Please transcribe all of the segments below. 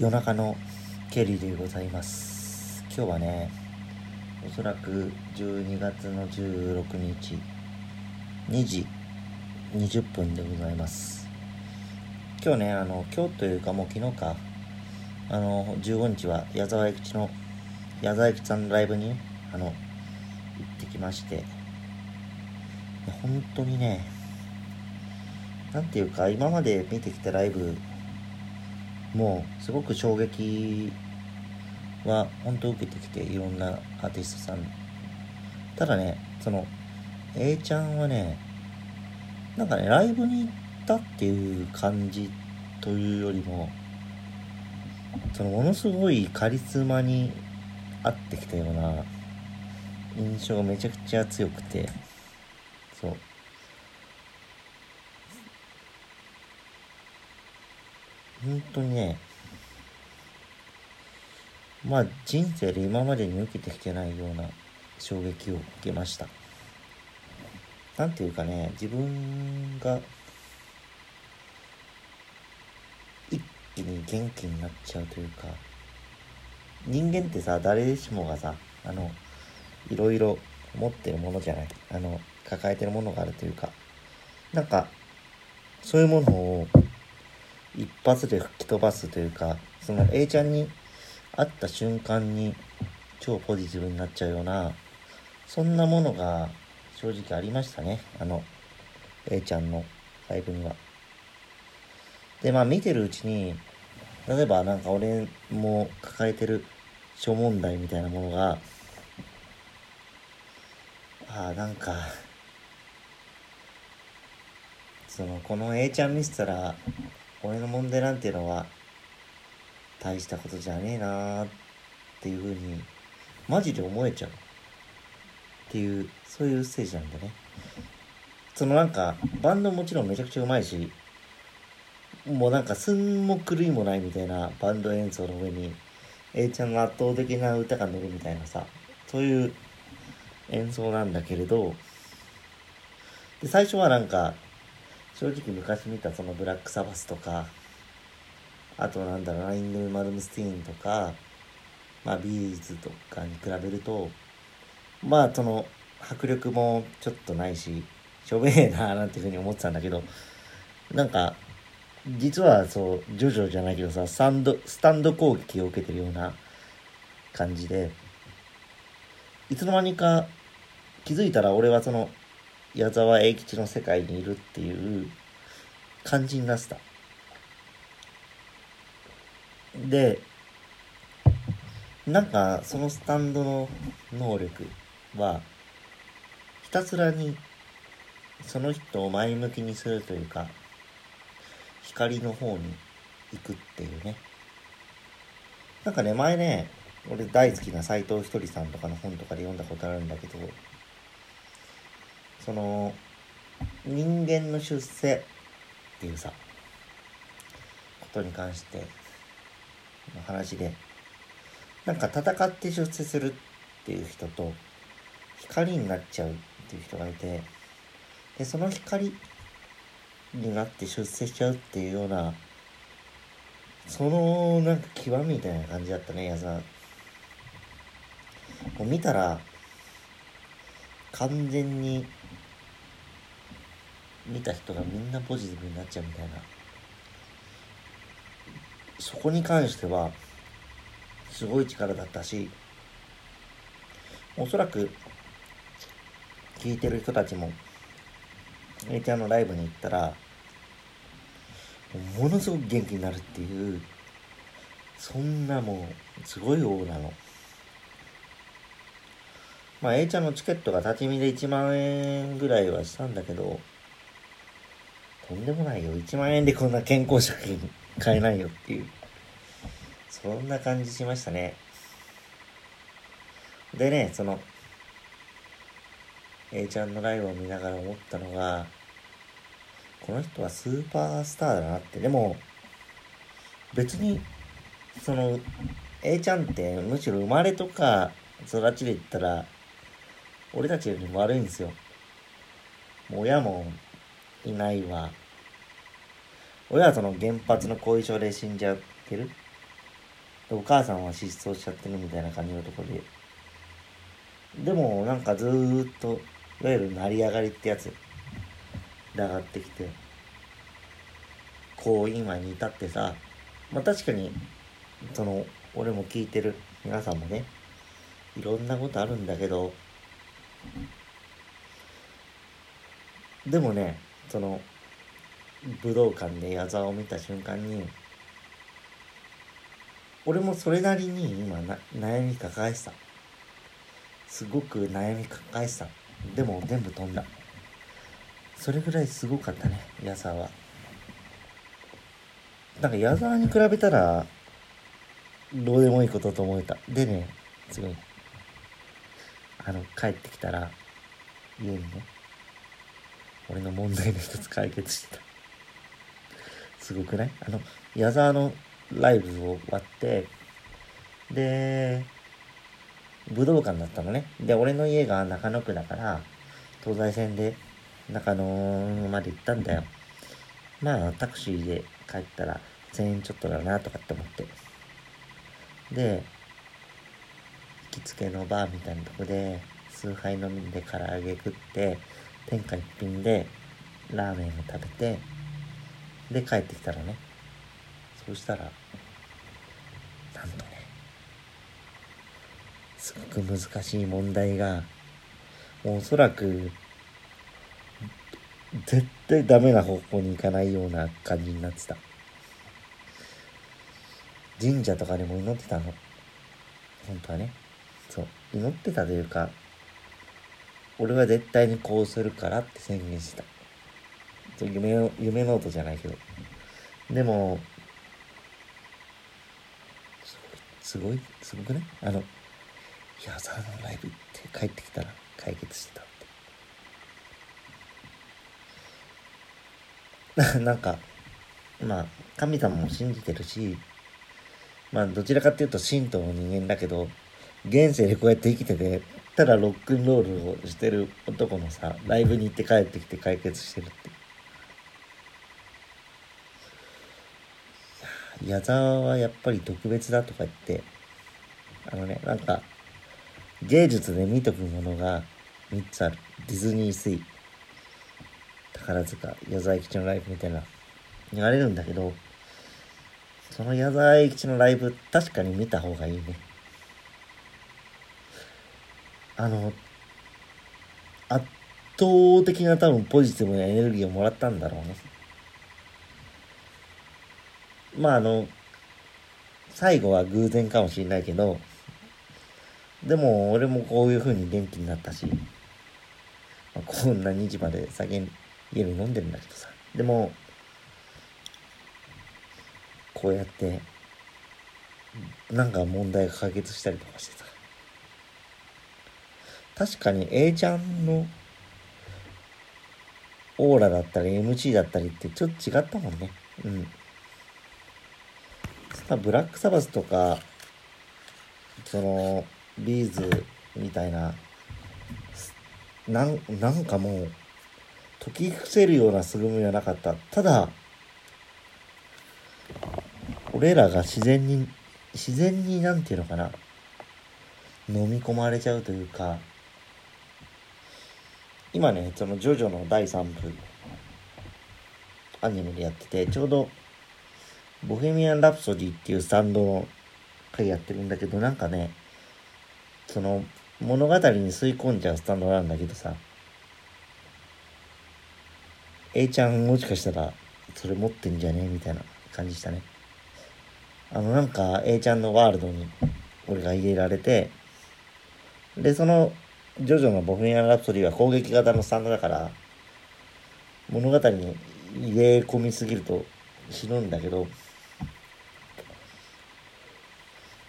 夜中のケリーでございます。今日はねおそらく12月の16日2時20分でございます。今日ねあの今日というかもう昨日か。あの15日は矢沢永吉の矢沢永吉さんのライブにあの行ってきまして。本当にねなんていうか今まで見てきたライブもうすごく衝撃は本当受けてきていろんなアーティストさん。ただねその A ちゃんはねなんかねライブに行ったっていう感じというよりもそのものすごいカリスマに合ってきたような印象がめちゃくちゃ強くてそう。本当にね、まあ人生で今までに受けてきてないような衝撃を受けました。なんていうかね、自分が一気に元気になっちゃうというか、人間ってさ、誰しもがさ、あの、いろいろ持ってるものじゃない。あの、抱えてるものがあるというか、なんか、そういうものを一発で吹き飛ばすというか、その A ちゃんに会った瞬間に超ポジティブになっちゃうような、そんなものが正直ありましたね。あの、A ちゃんのライブには。で、まあ見てるうちに、例えばなんか俺も抱えてる諸問題みたいなものが、ああ、なんか、その、この A ちゃん見せたら、俺の問題なんていうのは大したことじゃねえなーっていうふうにマジで思えちゃうっていうそういうステージなんだね。そのなんかバンドもちろんめちゃくちゃうまいしもうなんか寸分の狂いもないみたいなバンド演奏の上に A ちゃんの圧倒的な歌が乗るみたいなさそういう演奏なんだけれどで最初はなんか正直昔見たそのブラックサバスとか、あとなんだろう、イングヴェイ・マルムスティーンとか、まあ B'z とかに比べると、まあその迫力もちょっとないし、しょべえなーなんていうふうに思ってたんだけど、なんか、実はそう、ジョジョじゃないけどさ、スタンド、スタンド攻撃を受けてるような感じで、いつの間にか気づいたら俺はその矢沢永吉の世界にいるっていう感じになってた。で、なんかそのスタンドの能力は、ひたすらにその人を前向きにするというか、光の方に行くっていうね。なんかね、前ね、俺大好きな斎藤ひとりさんとかの本とかで読んだことあるんだけど、その人間の出世っていうさことに関しての話でなんか戦って出世するっていう人と光になっちゃうっていう人がいてでその光になって出世しちゃうっていうようなそのなんか極みみたいな感じだったね矢沢。もう見たら完全に見た人がみんなポジティブになっちゃうみたいな。そこに関してはすごい力だったしおそらく聞いてる人たちも A ちゃんのライブに行ったらものすごく元気になるっていうそんなもうすごいオーラの。まあ A ちゃんのチケットが立ち見で1万円ぐらいはしたんだけどとんでもないよ。1万円でこんな健康食品買えないよっていう。そんな感じしましたね。でね、その、A ちゃんのライブを見ながら思ったのが、この人はスーパースターだなって。でも、別に、その、A ちゃんってむしろ生まれとか育ちで言ったら、俺たちよりも悪いんですよ。もう親もいないわ。親はその原発の後遺症で死んじゃってる？お母さんは失踪しちゃってるみたいな感じのとこで。でもなんかずーっといわゆる成り上がりってやつで上がってきて。こう今に至ってさまあ確かにその俺も聞いてる。皆さんもね。いろんなことあるんだけど。でもねその武道館で矢沢を見た瞬間に俺もそれなりに今な悩み抱えてた。すごく悩み抱えてた。でも全部飛んだ。それぐらいすごかったね矢沢。はなんか矢沢に比べたらどうでもいいことと思えた。でねすごいあの帰ってきたら家にね俺の問題の一つ解決してた。すごくない？あの矢沢のライブを終わってで武道館だったのね。で俺の家が中野区だから東西線で中野まで行ったんだよ。まあタクシーで帰ったら1000円ちょっとだなとかって思って。で行きつけのバーみたいなとこで数杯飲んで唐揚げ食って天下一品でラーメンを食べてで帰ってきたらねそうしたらなんとねすごく難しい問題がもうおそらく絶対ダメな方向に行かないような感じになってた。神社とかでも祈ってたの。本当はね。そう。祈ってたというか俺は絶対にこうするからって宣言した。夢の夢ノートじゃないけど。でもすごいすごくね？あの矢沢のライブ行って帰ってきたら解決してたって。なんかまあ神様も信じてるしまあどちらかっていうと神道の人間だけど現世でこうやって生きててただロックンロールをしてる男のさライブに行って帰ってきて解決してるって。矢沢はやっぱり特別だとか言ってあのねなんか芸術で見とくものが3つある。ディズニーシー宝塚矢沢永吉のライブみたいな。言われるんだけどその矢沢永吉のライブ確かに見た方がいいね。あの圧倒的な多分ポジティブなエネルギーをもらったんだろうね。まああの最後は偶然かもしれないけどでも俺もこういう風に元気になったし、まあ、こんな2時まで酒家に飲んでるんだけどさ。でもこうやってなんか問題が解決したりとかしてさ。確かに A ちゃんのオーラだったり MC だったりってちょっと違ったもんね。うん。ブラックサバスとかそのビーズみたいななんなんかもう解き伏せるような凄みはなかった。ただ俺らが自然に自然になんていうのかな飲み込まれちゃうというか今ねそのジョジョの第3部アニメでやっててちょうど「ボヘミアン・ラプソディ」っていうスタンドの回やってるんだけどなんかねその物語に吸い込んじゃうスタンドなんだけどさ A ちゃんもしかしたらそれ持ってんじゃねみたいな感じしたね。あのなんか A ちゃんのワールドに俺が入れられてでそのジョジョのボヘミアン・ラプソディは攻撃型のスタンドだから物語に入れ込みすぎると死ぬんだけど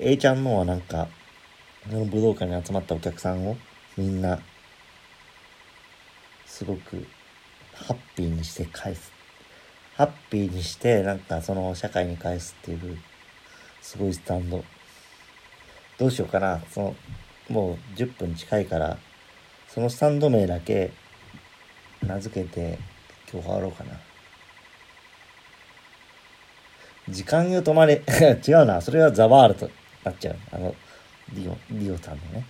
A ちゃんのはなんかの武道館に集まったお客さんをみんなすごくハッピーにして返す。ハッピーにしてなんかその社会に返すっていうすごいスタンド。どうしようかなそのもう10分近いからそのスタンド名だけ名付けて今日終わろうかな時間よ止まれ。違うな。それはザワールとなっちゃう。あの、リオ、リオさんのね。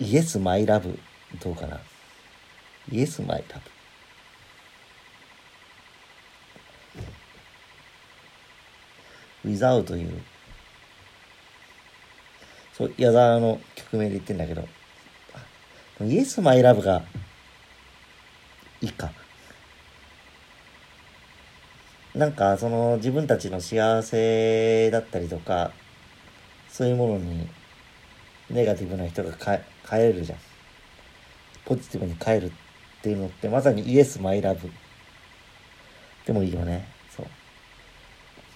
イエスマイラブどうかなイエスマイラブ without というそう矢沢の曲名で言ってんだけどイエスマイラブがいいかなんかその自分たちの幸せだったりとかそういうものにネガティブな人が変えるじゃん。ポジティブに変えるっていうのってまさにイエスマイラブでもいいよね。そう。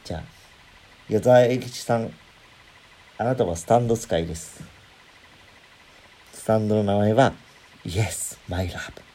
じゃあ、矢沢永吉さん、あなたはスタンド使いです。スタンドの名前は、Yes, my love.。